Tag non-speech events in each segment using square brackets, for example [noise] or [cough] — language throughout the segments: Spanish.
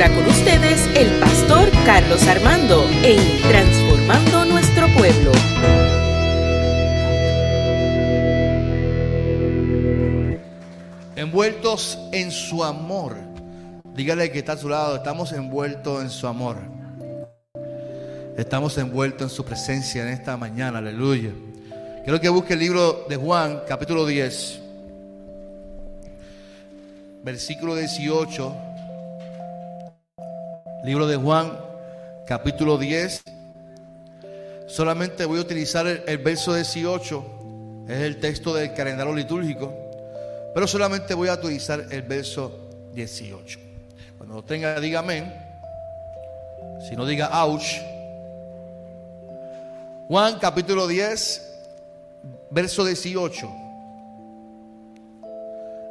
ahora con ustedes el pastor Carlos Armando en Transformando Nuestro Pueblo. Envueltos en su amor. Dígale que está a su lado, estamos envueltos en su amor. Estamos envueltos en su presencia en esta mañana, aleluya. Quiero que busque el libro de Juan, capítulo 10, versículo 18. Libro de Juan, capítulo 10. Solamente voy a utilizar el, verso 18, es el texto del calendario litúrgico, pero solamente voy a utilizar el verso 18. Cuando lo tenga, diga amén. Si no, diga ouch. Juan capítulo 10, verso 18.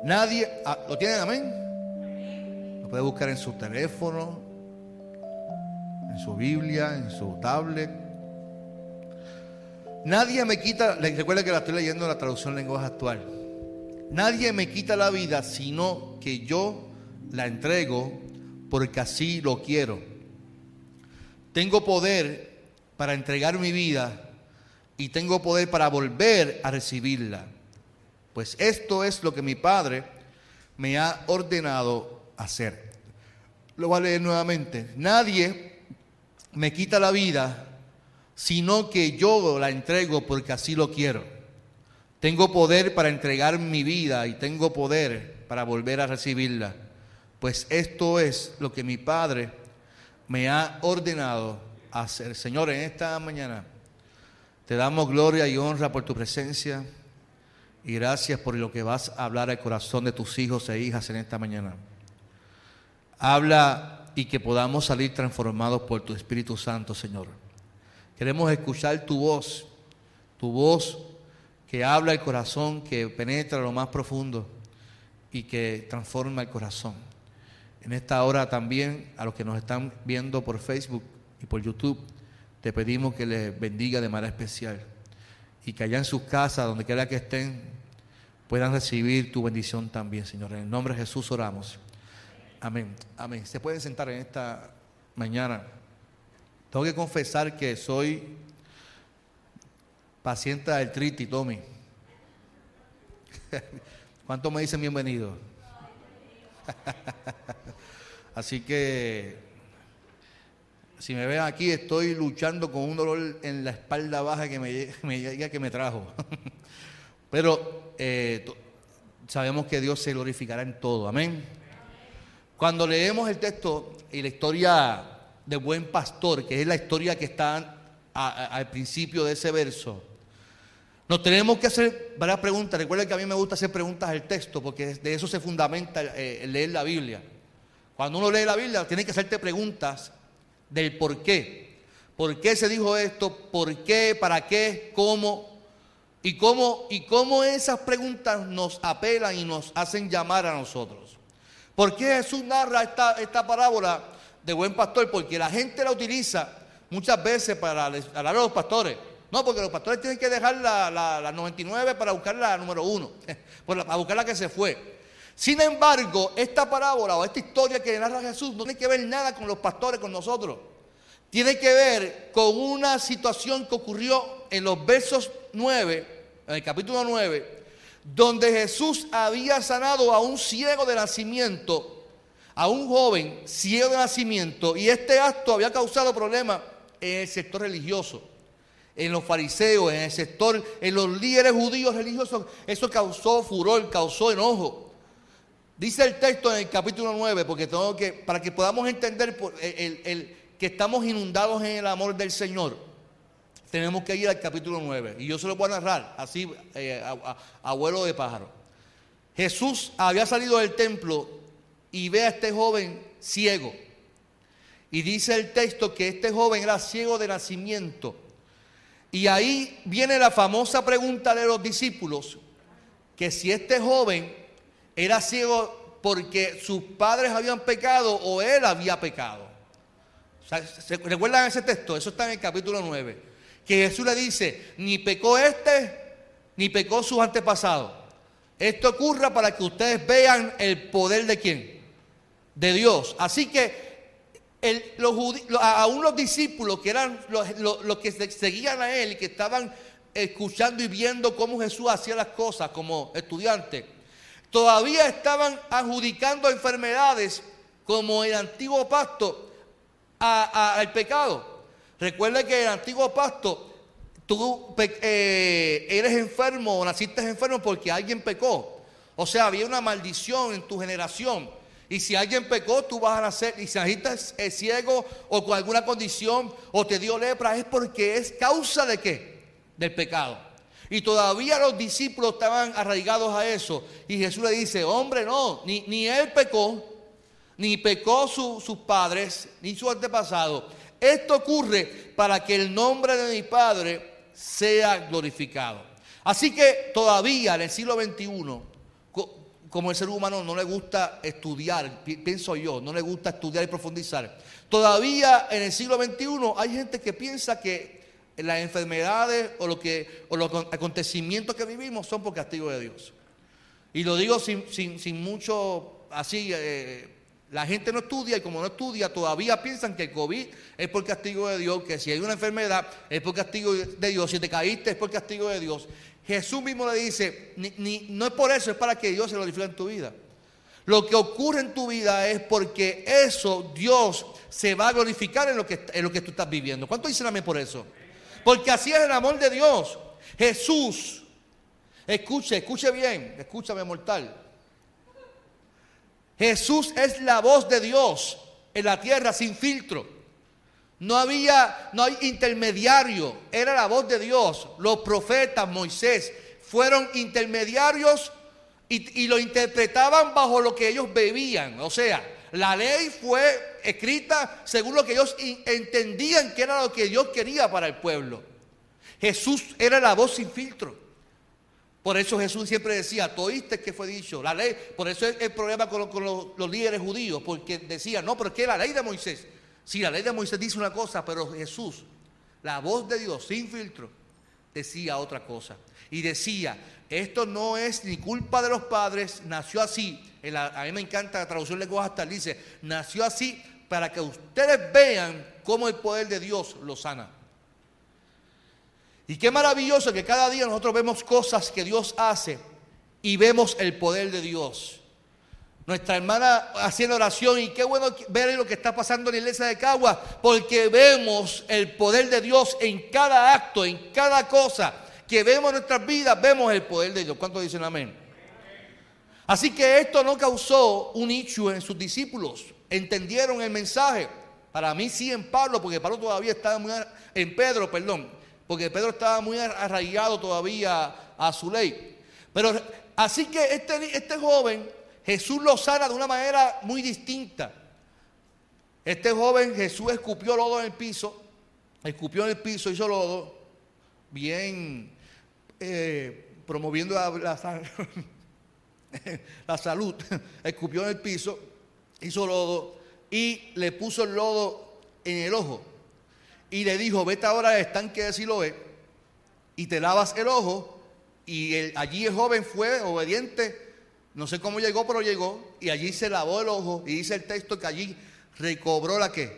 Nadie, ah, ¿lo tienen amén? Lo puede buscar en su teléfono, en su Biblia, en su tablet. Nadie me quita, recuerda que la estoy leyendo en la traducción lenguaje actual. Nadie me quita la vida, sino que yo la entrego porque así lo quiero. Tengo poder para entregar mi vida y tengo poder para volver a recibirla. Pues esto es lo que mi Padre me ha ordenado hacer. Lo voy a leer nuevamente. Nadie me quita la vida, sino que yo la entrego porque así lo quiero. Tengo poder para entregar mi vida y tengo poder para volver a recibirla. Pues esto es lo que mi Padre me ha ordenado hacer. Señor, en esta mañana te damos gloria y honra por tu presencia y gracias por lo que vas a hablar al corazón de tus hijos e hijas en esta mañana. Habla y que podamos salir transformados por tu Espíritu Santo, Señor. Queremos escuchar tu voz, tu voz que habla el corazón, que penetra lo más profundo y que transforma el corazón. En esta hora también a los que nos están viendo por Facebook y por YouTube, te pedimos que les bendiga de manera especial y que allá en sus casas, donde quiera que estén, puedan recibir tu bendición también, Señor. En el nombre de Jesús oramos. Amén. Amén. Se pueden sentar en esta mañana. Tengo que confesar que soy paciente del triti, Tommy. [laughs] ¿Cuántos me dicen bienvenido? [laughs] Así que si me ven aquí, estoy luchando con un dolor en la espalda baja que me, me que me trajo. [laughs] Pero eh, sabemos que Dios se glorificará en todo. Amén. Cuando leemos el texto y la historia de buen pastor, que es la historia que está al principio de ese verso, nos tenemos que hacer varias preguntas. Recuerden que a mí me gusta hacer preguntas al texto, porque de eso se fundamenta eh, leer la Biblia. Cuando uno lee la Biblia, tiene que hacerte preguntas del por qué. ¿Por qué se dijo esto? ¿Por qué? ¿Para qué? ¿Cómo? Y cómo, y cómo esas preguntas nos apelan y nos hacen llamar a nosotros. ¿Por qué Jesús narra esta, esta parábola de buen pastor? Porque la gente la utiliza muchas veces para hablar a los pastores. No, porque los pastores tienen que dejar la, la, 99 para buscar la número uno, [laughs] para buscar la que se fue. Sin embargo, esta parábola o esta historia que narra Jesús no tiene que ver nada con los pastores, con nosotros. Tiene que ver con una situación que ocurrió en los versos 9, en el capítulo 9, donde Jesús había sanado a un ciego de nacimiento, a un joven ciego de nacimiento, y este acto había causado problemas en el sector religioso, en los fariseos, en el sector, en los líderes judíos religiosos. Eso causó furor, causó enojo. Dice el texto en el capítulo 9, porque tengo que, para que podamos entender que estamos inundados en el amor del Señor, tenemos que ir al capítulo 9. Y yo se lo voy a narrar, así, eh, abuelo de pájaro. Jesús había salido del templo y ve a este joven ciego. Y dice el texto que este joven era ciego de nacimiento. Y ahí viene la famosa pregunta de los discípulos, que si este joven era ciego porque sus padres habían pecado o él había pecado. ¿Se recuerdan ese texto? Eso está en el capítulo 9. Que Jesús le dice, ni pecó este, ni pecó sus antepasados. Esto ocurra para que ustedes vean el poder de quién? De Dios. Así que aún los discípulos que eran los, que seguían a él y que estaban escuchando y viendo cómo Jesús hacía las cosas como estudiantes, todavía estaban adjudicando enfermedades como el antiguo pacto al pecado. Recuerda que el antiguo pacto, tú eh, eres enfermo o naciste enfermo porque alguien pecó. O sea, había una maldición en tu generación. Y si alguien pecó, tú vas a nacer. Y si naciste ciego o con alguna condición o te dio lepra, es porque es causa de qué? Del pecado. Y todavía los discípulos estaban arraigados a eso. Y Jesús le dice, hombre, no, ni, ni él pecó, ni pecó sus padres, ni su antepasado. Esto ocurre para que el nombre de mi Padre sea glorificado. Así que todavía en el siglo XXI, como el ser humano no le gusta estudiar, pienso yo, no le gusta estudiar y profundizar. Todavía en el siglo XXI hay gente que piensa que las enfermedades o, lo que, o los acontecimientos que vivimos son por castigo de Dios. Y lo digo sin, mucho así, eh, la gente no estudia y como no estudia todavía piensan que el COVID es por castigo de Dios, que si hay una enfermedad es por castigo de Dios, si te caíste es por castigo de Dios. Jesús mismo le dice, no es por eso, es para que Dios se lo glorifique en tu vida. Lo que ocurre en tu vida es porque eso Dios se va a glorificar en lo que, en lo que tú estás viviendo. ¿Cuánto dicen amén por eso? Porque así es el amor de Dios. Jesús, escuche, escuche bien, escúchame mortal. Jesús es la voz de Dios en la tierra sin filtro. No había, no hay intermediario, era la voz de Dios. Los profetas, Moisés, fueron intermediarios y, y, lo interpretaban bajo lo que ellos bebían. O sea, la ley fue escrita según lo que ellos entendían que era lo que Dios quería para el pueblo. Jesús era la voz sin filtro. Por eso Jesús siempre decía, tú oíste que fue dicho, la ley, por eso es el problema con, los, líderes judíos, porque decían, no, pero es que la ley de Moisés, Sí, la ley de Moisés dice una cosa, pero Jesús, la voz de Dios sin filtro, decía otra cosa. Y decía, esto no es ni culpa de los padres, nació así. a mí me encanta la traducción de hasta dice, nació así para que ustedes vean cómo el poder de Dios lo sana. Y qué maravilloso que cada día nosotros vemos cosas que Dios hace y vemos el poder de Dios nuestra hermana haciendo oración y qué bueno ver lo que está pasando en la iglesia de Cagua, porque vemos el poder de Dios en cada acto, en cada cosa que vemos en nuestras vidas, vemos el poder de Dios. ¿Cuántos dicen amén? Así que esto no causó un hecho en sus discípulos, entendieron el mensaje. Para mí sí en Pablo, porque Pablo todavía estaba en Pedro, perdón, porque Pedro estaba muy arraigado todavía a su ley. Pero así que este, este joven Jesús lo sana de una manera muy distinta. Este joven Jesús escupió lodo en el piso, escupió en el piso, hizo lodo, bien eh, promoviendo la, la [laughs] salud, escupió en el piso, hizo lodo y le puso el lodo en el ojo. Y le dijo, vete ahora al estanque de Siloé y te lavas el ojo. Y allí el joven fue obediente no sé cómo llegó, pero llegó y allí se lavó el ojo y dice el texto que allí recobró la qué?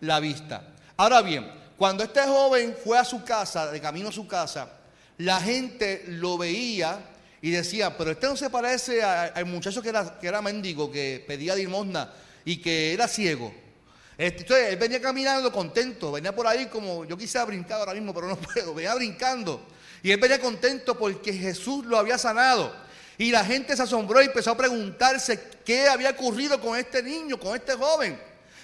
La vista. Ahora bien, cuando este joven fue a su casa, de camino a su casa, la gente lo veía y decía, pero este no se parece al muchacho que era, que era mendigo, que pedía limosna y que era ciego. Este, entonces él venía caminando contento, venía por ahí como yo quisiera brincar ahora mismo, pero no [laughs] puedo, venía brincando. Y él venía contento porque Jesús lo había sanado. Y la gente se asombró y empezó a preguntarse qué había ocurrido con este niño, con este joven.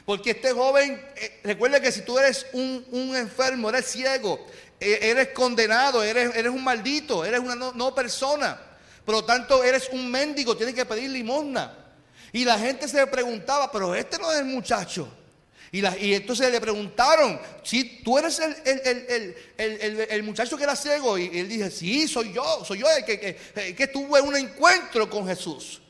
Porque este joven, eh, recuerda que si tú eres un, enfermo, eres ciego, eh, eres condenado, eres, eres, un maldito, eres una no, persona. Por lo tanto, eres un mendigo, tienes que pedir limosna. Y la gente se preguntaba, pero este no es el muchacho. Y, entonces le preguntaron, si tú eres el, muchacho que era ciego. Y él dice, sí, soy yo, soy yo el que, que, tuve un encuentro con Jesús.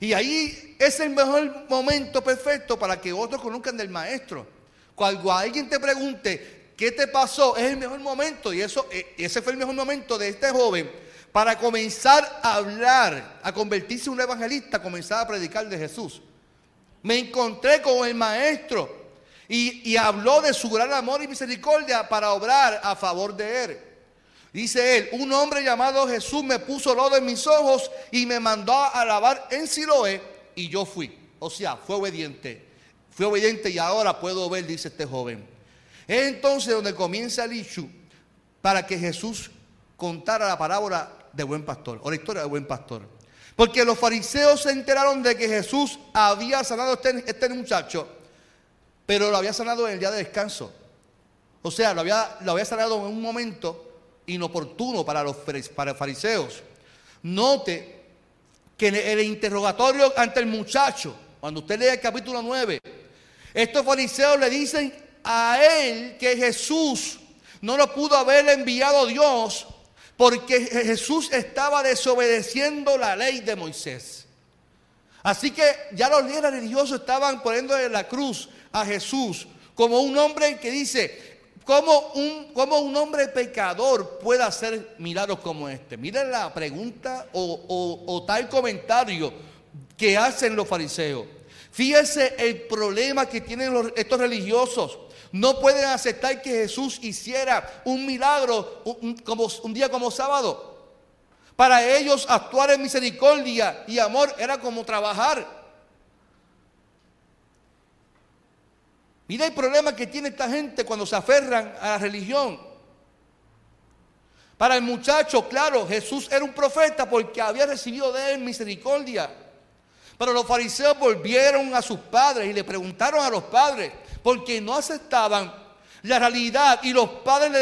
Y ahí es el mejor momento perfecto para que otros conozcan del maestro. Cuando alguien te pregunte, ¿qué te pasó? Es el mejor momento. Y eso, e, ese fue el mejor momento de este joven para comenzar a hablar, a convertirse en un evangelista, comenzar a predicar de Jesús. Me encontré con el maestro y, habló de su gran amor y misericordia para obrar a favor de él. Dice él, un hombre llamado Jesús me puso lodo en mis ojos y me mandó a lavar en Siloé y yo fui. O sea, fue obediente. Fue obediente y ahora puedo ver, dice este joven. Es entonces donde comienza el issue para que Jesús contara la parábola de buen pastor, o la historia de buen pastor. Porque los fariseos se enteraron de que Jesús había sanado a este, este, muchacho, pero lo había sanado en el día de descanso. O sea, lo había, lo había sanado en un momento inoportuno para los para fariseos. Note que en el interrogatorio ante el muchacho, cuando usted lee el capítulo 9, estos fariseos le dicen a él que Jesús no lo pudo haber enviado Dios porque Jesús estaba desobedeciendo la ley de Moisés. Así que ya los líderes religiosos estaban poniendo en la cruz a Jesús como un hombre que dice, ¿Cómo un, un hombre pecador puede hacer milagros como este? Miren la pregunta o, tal comentario que hacen los fariseos. Fíjense el problema que tienen estos religiosos. No pueden aceptar que Jesús hiciera un milagro como, un día como sábado. Para ellos actuar en misericordia y amor era como trabajar. Mira el problema que tiene esta gente cuando se aferran a la religión. Para el muchacho, claro, Jesús era un profeta porque había recibido de él misericordia. Pero los fariseos volvieron a sus padres y le preguntaron a los padres porque no aceptaban la realidad. Y los padres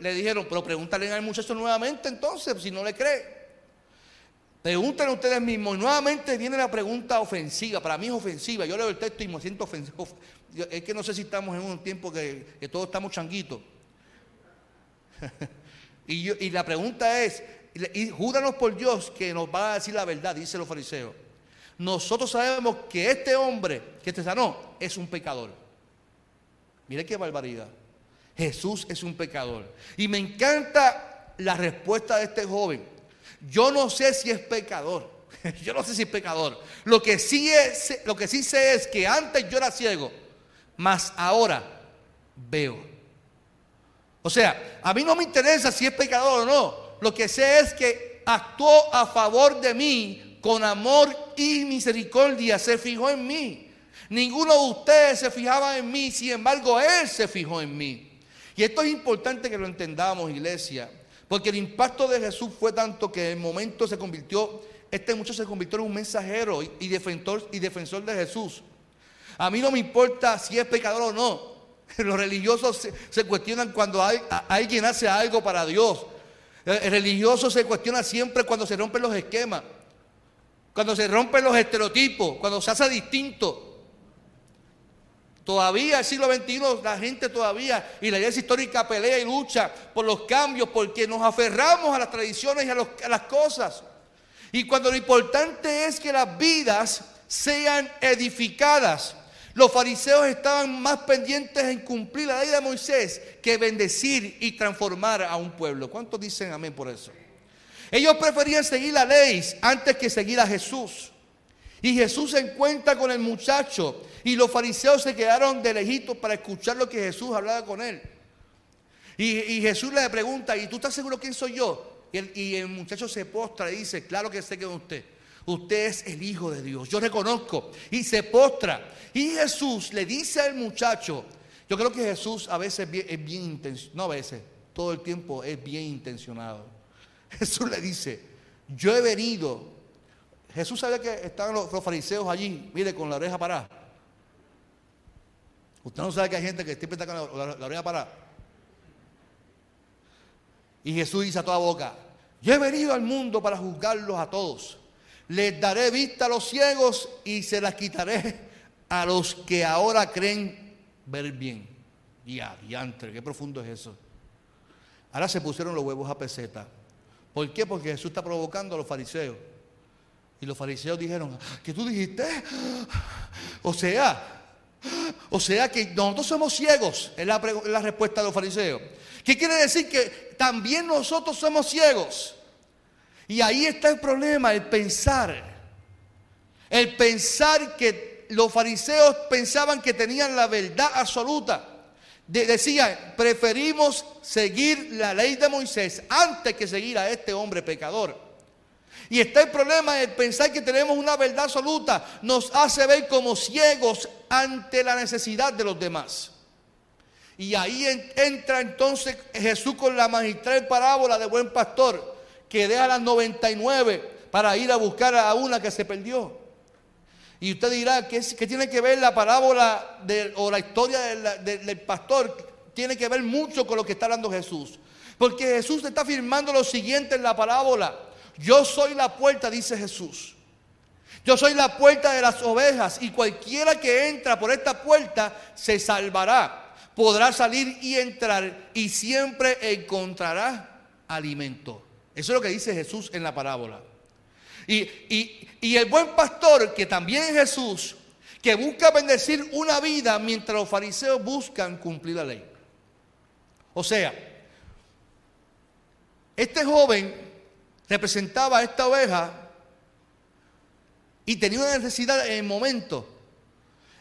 le, dijeron, pero pregúntale al muchacho nuevamente entonces, si no le cree. Pregúntenle ustedes mismos. Y nuevamente viene la pregunta ofensiva. Para mí es ofensiva. Yo leo el texto y me siento. Es que no sé si estamos en un tiempo que, todos estamos changuitos. [laughs] y, la pregunta es, y júranos por Dios que nos va a decir la verdad, dice los fariseos. Nosotros sabemos que este hombre que te sanó es un pecador. Mire qué barbaridad. Jesús es un pecador. Y me encanta la respuesta de este joven. Yo no sé si es pecador. [laughs] Yo no sé si es pecador. Lo que sí, es, lo que sí sé es que antes yo era ciego, mas ahora veo. O sea, a mí no me interesa si es pecador o no. Lo que sé es que actuó a favor de mí con amor y misericordia. Se fijó en mí. Ninguno de ustedes se fijaba en mí, sin embargo, Él se fijó en mí. Y esto es importante que lo entendamos, iglesia. Porque el impacto de Jesús fue tanto que en el momento se convirtió, este muchacho se convirtió en un mensajero y, defensor, y defensor de Jesús. A mí no me importa si es pecador o no. [laughs] Los religiosos se, cuestionan cuando hay, alguien hace algo para Dios. El religioso se cuestiona siempre cuando se rompen los esquemas, cuando se rompen los estereotipos, cuando se hace distinto. Todavía el siglo XXI la gente todavía y la iglesia histórica pelea y lucha por los cambios porque nos aferramos a las tradiciones y a, las cosas. Y cuando lo importante es que las vidas sean edificadas, los fariseos estaban más pendientes en cumplir la ley de Moisés que bendecir y transformar a un pueblo. ¿Cuántos dicen amén por eso? Ellos preferían seguir la ley antes que seguir a Jesús. Y Jesús se encuentra con el muchacho y los fariseos se quedaron de lejitos para escuchar lo que Jesús hablaba con él. Y, Jesús le pregunta, ¿y tú estás seguro quién soy yo? Y el, y el muchacho se postra y dice, claro que sé que es usted. Usted es el Hijo de Dios, yo reconozco. Y se postra. Y Jesús le dice al muchacho, yo creo que Jesús a veces es bien intencionado, no a veces, todo el tiempo es bien intencionado. Jesús le dice, yo he venido Jesús sabía que estaban los, fariseos allí, mire, con la oreja parada. Usted no sabe que hay gente que siempre está con la, oreja parada. Y Jesús dice a toda boca, yo he venido al mundo para juzgarlos a todos. Les daré vista a los ciegos y se las quitaré a los que ahora creen ver bien. Y adiantre, qué profundo es eso. Ahora se pusieron los huevos a peseta. ¿Por qué? Porque Jesús está provocando a los fariseos. Y los fariseos dijeron, ¿qué tú dijiste? O sea, o sea que nosotros somos ciegos, es la, la respuesta de los fariseos. ¿Qué quiere decir? Que también nosotros somos ciegos. Y ahí está el problema, el pensar. El pensar que los fariseos pensaban que tenían la verdad absoluta. decían, preferimos seguir la ley de Moisés antes que seguir a este hombre pecador. Y está el problema de pensar que tenemos una verdad absoluta. Nos hace ver como ciegos ante la necesidad de los demás. Y ahí entra entonces Jesús con la magistral parábola de buen pastor, que deja las 99 para ir a buscar a una que se perdió. Y usted dirá, ¿qué, tiene que ver la parábola o la historia del pastor? Tiene que ver mucho con lo que está hablando Jesús. Porque Jesús está afirmando lo siguiente en la parábola. Yo soy la puerta, dice Jesús. Yo soy la puerta de las ovejas y cualquiera que entra por esta puerta se salvará. Podrá salir y entrar y siempre encontrará alimento. Eso es lo que dice Jesús en la parábola. Y, y el buen pastor, que también es Jesús, que busca bendecir una vida mientras los fariseos buscan cumplir la ley. O sea, este joven representaba a esta oveja y tenía una necesidad en el momento.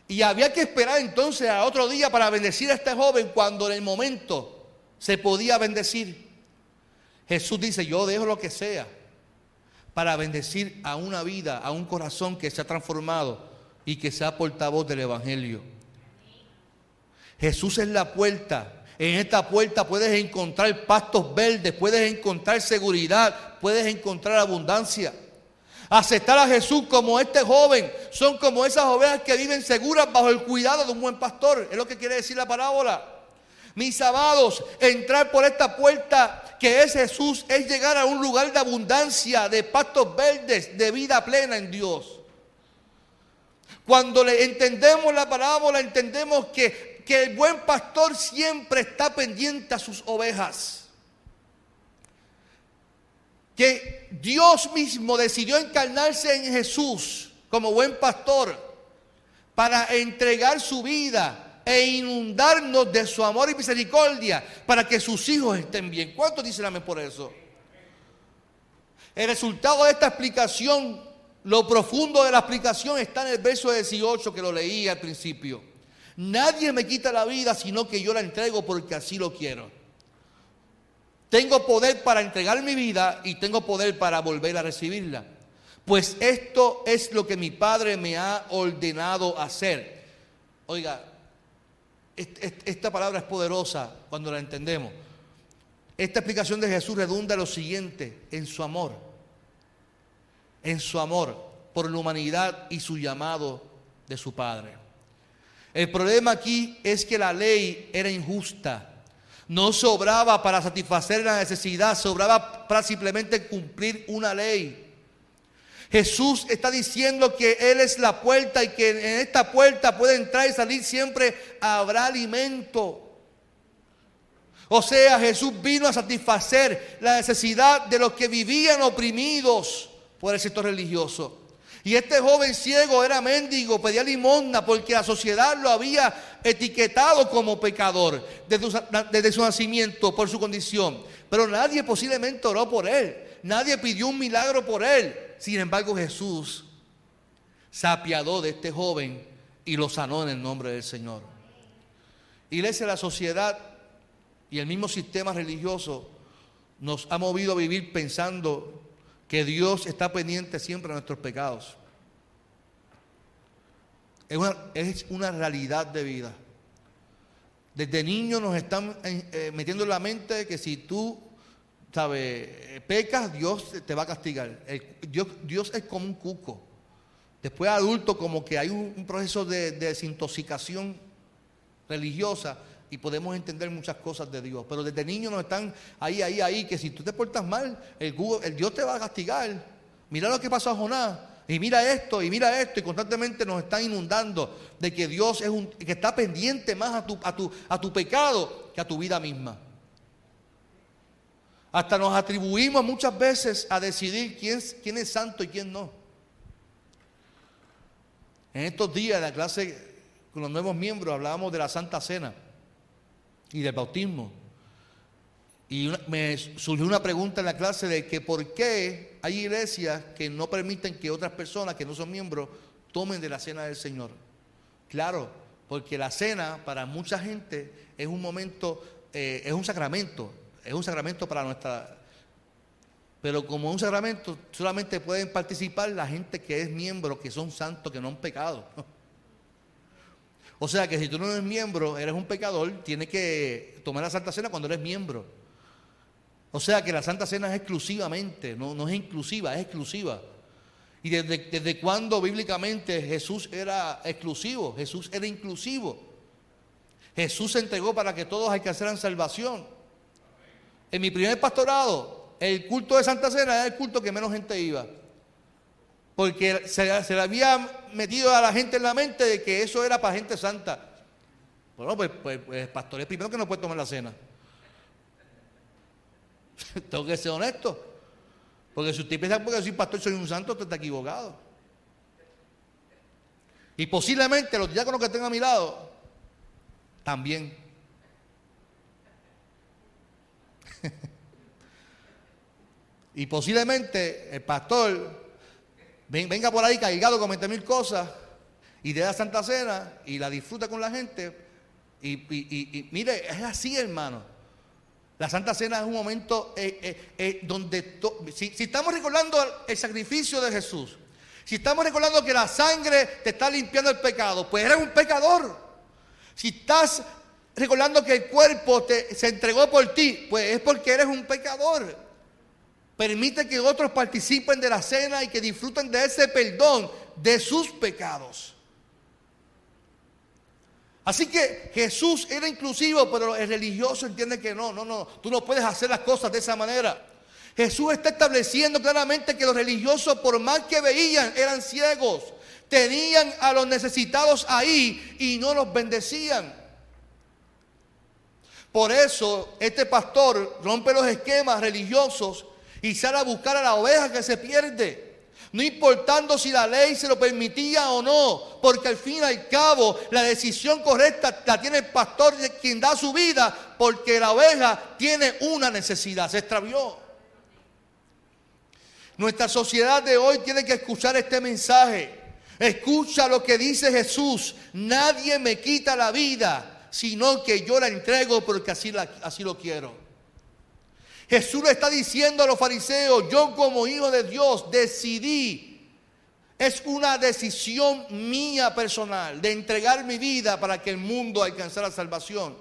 Y había que esperar entonces a otro día para bendecir a este joven cuando en el momento se podía bendecir. Jesús dice, yo dejo lo que sea para bendecir a una vida, a un corazón que se ha transformado y que sea portavoz del Evangelio. Jesús es la puerta. En esta puerta puedes encontrar pastos verdes, puedes encontrar seguridad, puedes encontrar abundancia. Aceptar a Jesús como este joven son como esas ovejas que viven seguras bajo el cuidado de un buen pastor. Es lo que quiere decir la parábola. Mis amados, entrar por esta puerta que es Jesús es llegar a un lugar de abundancia, de pastos verdes, de vida plena en Dios. Cuando le entendemos la parábola, entendemos que, que el buen pastor siempre está pendiente a sus ovejas. Que Dios mismo decidió encarnarse en Jesús como buen pastor para entregar su vida e inundarnos de su amor y misericordia para que sus hijos estén bien. ¿Cuántos dicen amén por eso? El resultado de esta explicación, lo profundo de la explicación está en el verso 18 que lo leí al principio. Nadie me quita la vida sino que yo la entrego porque así lo quiero. Tengo poder para entregar mi vida y tengo poder para volver a recibirla. Pues esto es lo que mi Padre me ha ordenado hacer. Oiga, esta palabra es poderosa cuando la entendemos. Esta explicación de Jesús redunda lo siguiente, en su amor, en su amor por la humanidad y su llamado de su Padre. El problema aquí es que la ley era injusta. No sobraba para satisfacer la necesidad, sobraba para simplemente cumplir una ley. Jesús está diciendo que Él es la puerta y que en esta puerta puede entrar y salir siempre habrá alimento. O sea, Jesús vino a satisfacer la necesidad de los que vivían oprimidos por el sector religioso. Y este joven ciego era mendigo, pedía limosna porque la sociedad lo había etiquetado como pecador desde su, desde su nacimiento por su condición. Pero nadie posiblemente oró por él. Nadie pidió un milagro por él. Sin embargo, Jesús se apiadó de este joven y lo sanó en el nombre del Señor. Iglesia, la sociedad y el mismo sistema religioso nos ha movido a vivir pensando que Dios está pendiente siempre de nuestros pecados. Es una, es una realidad de vida. Desde niños nos están eh, eh, metiendo en la mente que si tú ¿sabe? Pecas, Dios te va a castigar. Dios, Dios, es como un cuco. Después adulto como que hay un, proceso de, desintoxicación religiosa y podemos entender muchas cosas de Dios. Pero desde niños nos están ahí, ahí, ahí, que si tú te portas mal, el, el Dios te va a castigar. Mira lo que pasó a Jonás. Y mira esto, y mira esto, y constantemente nos están inundando de que Dios es un, que está pendiente más a tu, a tu, a tu pecado que a tu vida misma. Hasta nos atribuimos muchas veces a decidir quién, es santo y quién no. En estos días de la clase con los nuevos miembros hablábamos de la Santa Cena y del bautismo. Y me surgió una pregunta en la clase de que por qué hay iglesias que no permiten que otras personas que no son miembros tomen de la cena del Señor. Claro, porque la cena para mucha gente es un momento, eh, es un sacramento, es un sacramento para nuestra... Pero como un sacramento solamente pueden participar la gente que es miembro, que son santos, que no han pecado. O sea que si tú no eres miembro, eres un pecador, tienes que tomar la Santa Cena cuando eres miembro. O sea que la Santa Cena es exclusivamente, no, no es inclusiva, es exclusiva. ¿Y desde, desde cuándo bíblicamente Jesús era exclusivo? Jesús era inclusivo. Jesús se entregó para que todos alcanzaran salvación. En mi primer pastorado, el culto de Santa Cena era el culto que menos gente iba. Porque se, le había metido a la gente en la mente de que eso era para gente santa. Bueno, pues, pues, pues pastor es primero que no puede tomar la cena. [laughs] Tengo que ser honesto. Porque si usted piensa porque soy pastor soy un santo, usted está equivocado. Y posiblemente los diáconos que estén a mi lado, también. [laughs] y posiblemente el pastor venga por ahí cargado con 20 mil cosas y dé la Santa Cena y la disfruta con la gente. Y, y mire, es así, hermano. La Santa Cena es un momento eh, eh, eh, donde, si, estamos recordando el sacrificio de Jesús, si estamos recordando que la sangre te está limpiando el pecado, pues eres un pecador. Si estás recordando que el cuerpo se entregó por ti, pues es porque eres un pecador. Permite que otros participen de la cena y que disfruten de ese perdón de sus pecados. Así que Jesús era inclusivo, pero el religioso entiende que no, no, no, tú no puedes hacer las cosas de esa manera. Jesús está estableciendo claramente que los religiosos, por más que veían, eran ciegos. Tenían a los necesitados ahí y no los bendecían. Por eso este pastor rompe los esquemas religiosos y sale a buscar a la oveja que se pierde no importando si la ley se lo permitía o no, porque al fin y al cabo la decisión correcta la tiene el pastor quien da su vida, porque la oveja tiene una necesidad, se extravió. Nuestra sociedad de hoy tiene que escuchar este mensaje. Escucha lo que dice Jesús. Nadie me quita la vida, sino que yo la entrego porque así, así lo quiero. Jesús le está diciendo a los fariseos, yo como hijo de Dios decidí, es una decisión mía personal de entregar mi vida para que el mundo alcanzara salvación.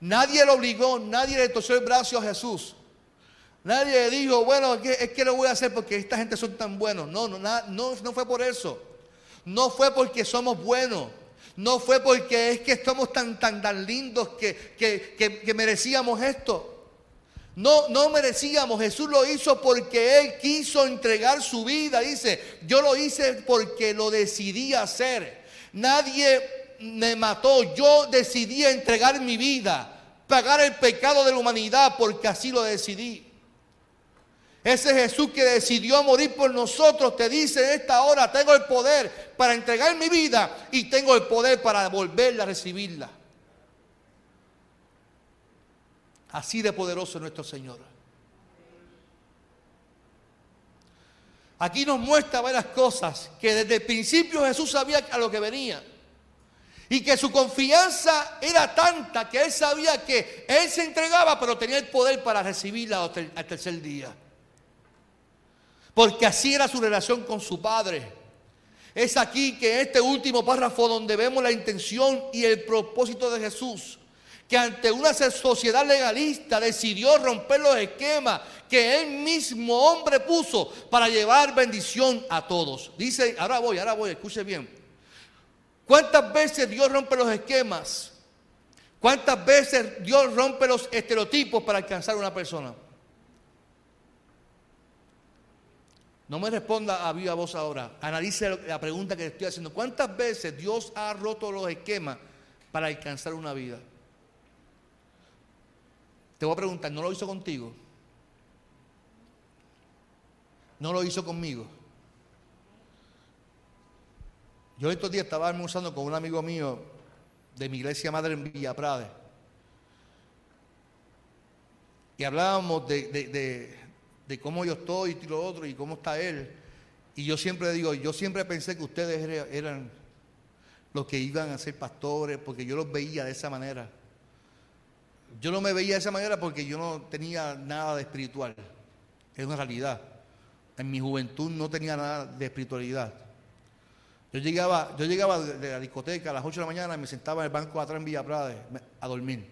Nadie lo obligó, nadie le torció el brazo a Jesús. Nadie le dijo, bueno, es que, lo voy a hacer porque esta gente son tan buenos. No, no, no, no fue por eso. No fue porque somos buenos. No fue porque es que estamos tan, tan, tan lindos que, que, merecíamos esto. No, no merecíamos. Jesús lo hizo porque Él quiso entregar su vida. Dice, yo lo hice porque lo decidí hacer. Nadie me mató. Yo decidí entregar mi vida, pagar el pecado de la humanidad porque así lo decidí. Ese Jesús que decidió morir por nosotros te dice en esta hora, tengo el poder para entregar mi vida y tengo el poder para volverla a recibirla. Así de poderoso es nuestro Señor. Aquí nos muestra varias cosas que desde el principio Jesús sabía a lo que venía. Y que su confianza era tanta que él sabía que él se entregaba, pero tenía el poder para recibirla al tercer día porque así era su relación con su padre. Es aquí que este último párrafo donde vemos la intención y el propósito de Jesús, que ante una sociedad legalista decidió romper los esquemas que él mismo hombre puso para llevar bendición a todos. Dice, ahora voy, ahora voy, escuche bien. ¿Cuántas veces Dios rompe los esquemas? ¿Cuántas veces Dios rompe los estereotipos para alcanzar a una persona? No me responda a viva voz ahora. Analice la pregunta que le estoy haciendo. ¿Cuántas veces Dios ha roto los esquemas para alcanzar una vida? Te voy a preguntar, ¿no lo hizo contigo? ¿No lo hizo conmigo? Yo estos días estaba almorzando con un amigo mío de mi iglesia madre en Villa Prade. Y hablábamos de, de cómo yo estoy y lo otro y cómo está él. Y yo siempre digo, yo siempre pensé que ustedes eran los que iban a ser pastores, porque yo los veía de esa manera. Yo no me veía de esa manera porque yo no tenía nada de espiritual. Es una realidad. En mi juventud no tenía nada de espiritualidad. Yo llegaba, yo llegaba de la discoteca a las 8 de la mañana y me sentaba en el banco atrás en Villa Prade a dormir.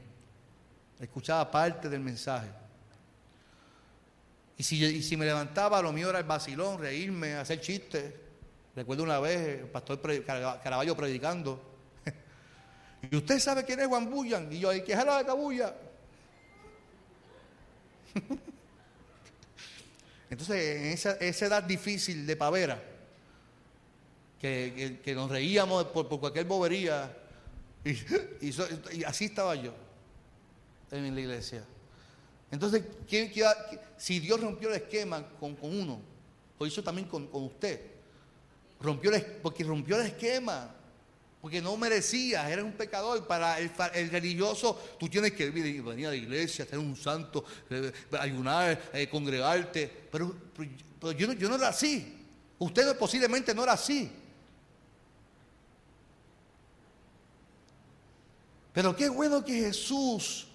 Escuchaba parte del mensaje. Y si, me levantaba, lo mío era el vacilón, reírme, hacer chistes. Recuerdo una vez el pastor Caraballo predicando. [laughs] y usted sabe quién es Juan Bullan. Y yo, ¿y qué es la de Cabulla? [laughs] Entonces, en esa, edad difícil de pavera, que, nos reíamos por, cualquier bobería, [laughs] y, así estaba yo en la iglesia. Entonces, ¿quién, si Dios rompió el esquema con, con uno, lo hizo también con, con usted. Rompió el, porque rompió el esquema. Porque no merecías, eres un pecador. Para el, religioso, tú tienes que venir a la iglesia, ser un santo, eh, ayunar, eh, congregarte. Pero, yo, yo, no, era así. Usted posiblemente no era así. Pero qué bueno que Jesús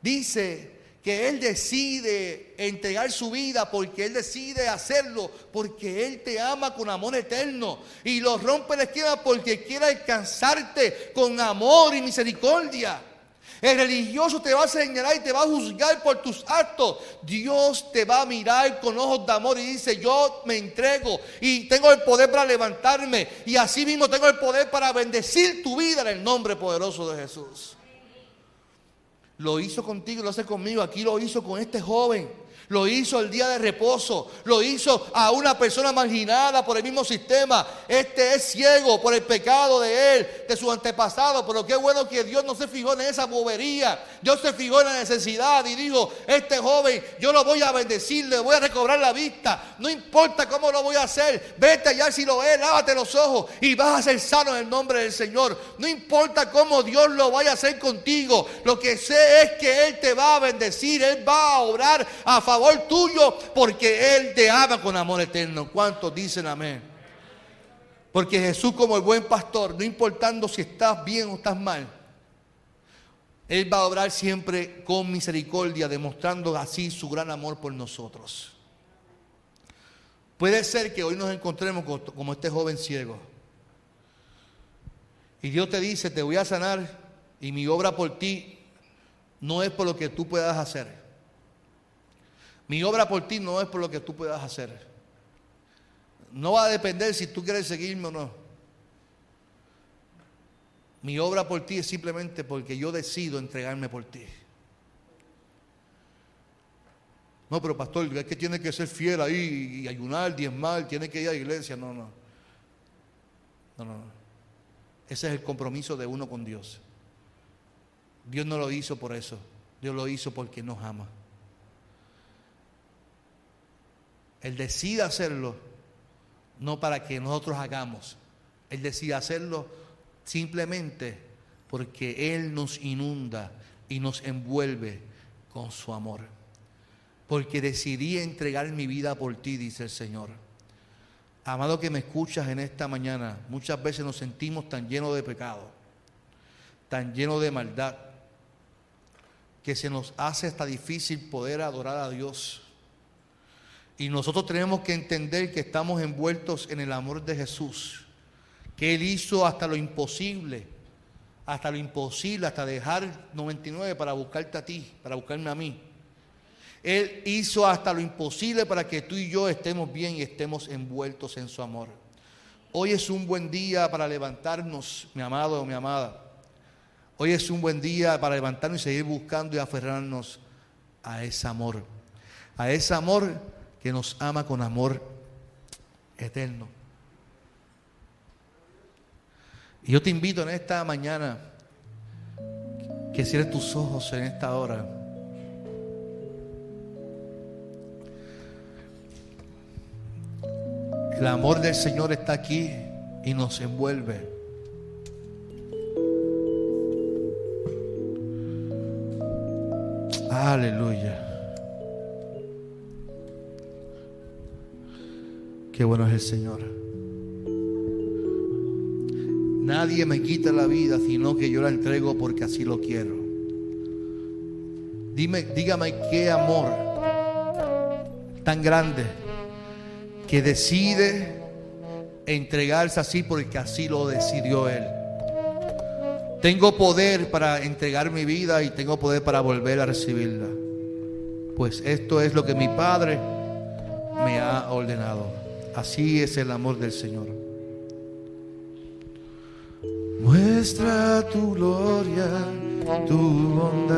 dice que Él decide entregar su vida porque Él decide hacerlo, porque Él te ama con amor eterno y lo rompe la esquina porque quiere alcanzarte con amor y misericordia. El religioso te va a señalar y te va a juzgar por tus actos. Dios te va a mirar con ojos de amor y dice, yo me entrego y tengo el poder para levantarme y así mismo tengo el poder para bendecir tu vida en el nombre poderoso de Jesús. Lo hizo contigo, lo hace conmigo. Aquí lo hizo con este joven. Lo hizo el día de reposo. Lo hizo a una persona marginada por el mismo sistema. Este es ciego por el pecado de él, de su antepasado. Pero qué bueno que Dios no se fijó en esa bobería. Dios se fijó en la necesidad y dijo, este joven yo lo voy a bendecir, le voy a recobrar la vista. No importa cómo lo voy a hacer. Vete allá si lo ves, lávate los ojos y vas a ser sano en el nombre del Señor. No importa cómo Dios lo vaya a hacer contigo. Lo que sé es que Él te va a bendecir. Él va a obrar a favor favor tuyo porque Él te ama con amor eterno. ¿Cuántos dicen amén? Porque Jesús como el buen pastor, no importando si estás bien o estás mal, Él va a obrar siempre con misericordia, demostrando así su gran amor por nosotros. Puede ser que hoy nos encontremos como este joven ciego. Y Dios te dice, te voy a sanar y mi obra por ti no es por lo que tú puedas hacer. Mi obra por ti no es por lo que tú puedas hacer. No va a depender si tú quieres seguirme o no. Mi obra por ti es simplemente porque yo decido entregarme por ti. No, pero pastor, es que tiene que ser fiel ahí y ayunar, diezmar, tiene que ir a la iglesia. No, no. No, no. Ese es el compromiso de uno con Dios. Dios no lo hizo por eso. Dios lo hizo porque nos ama. Él decide hacerlo no para que nosotros hagamos. Él decide hacerlo simplemente porque Él nos inunda y nos envuelve con su amor. Porque decidí entregar mi vida por ti, dice el Señor. Amado que me escuchas en esta mañana, muchas veces nos sentimos tan llenos de pecado, tan llenos de maldad, que se nos hace hasta difícil poder adorar a Dios. Y nosotros tenemos que entender que estamos envueltos en el amor de Jesús, que Él hizo hasta lo imposible, hasta lo imposible, hasta dejar 99 para buscarte a ti, para buscarme a mí. Él hizo hasta lo imposible para que tú y yo estemos bien y estemos envueltos en su amor. Hoy es un buen día para levantarnos, mi amado o mi amada. Hoy es un buen día para levantarnos y seguir buscando y aferrarnos a ese amor. A ese amor que nos ama con amor eterno. Y yo te invito en esta mañana que cierres tus ojos en esta hora. El amor del Señor está aquí y nos envuelve. Aleluya. Qué bueno es el Señor. Nadie me quita la vida, sino que yo la entrego porque así lo quiero. Dime, dígame qué amor tan grande que decide entregarse así porque así lo decidió Él. Tengo poder para entregar mi vida y tengo poder para volver a recibirla. Pues esto es lo que mi Padre me ha ordenado. Así es el amor del Señor. Muestra tu gloria, tu bondad.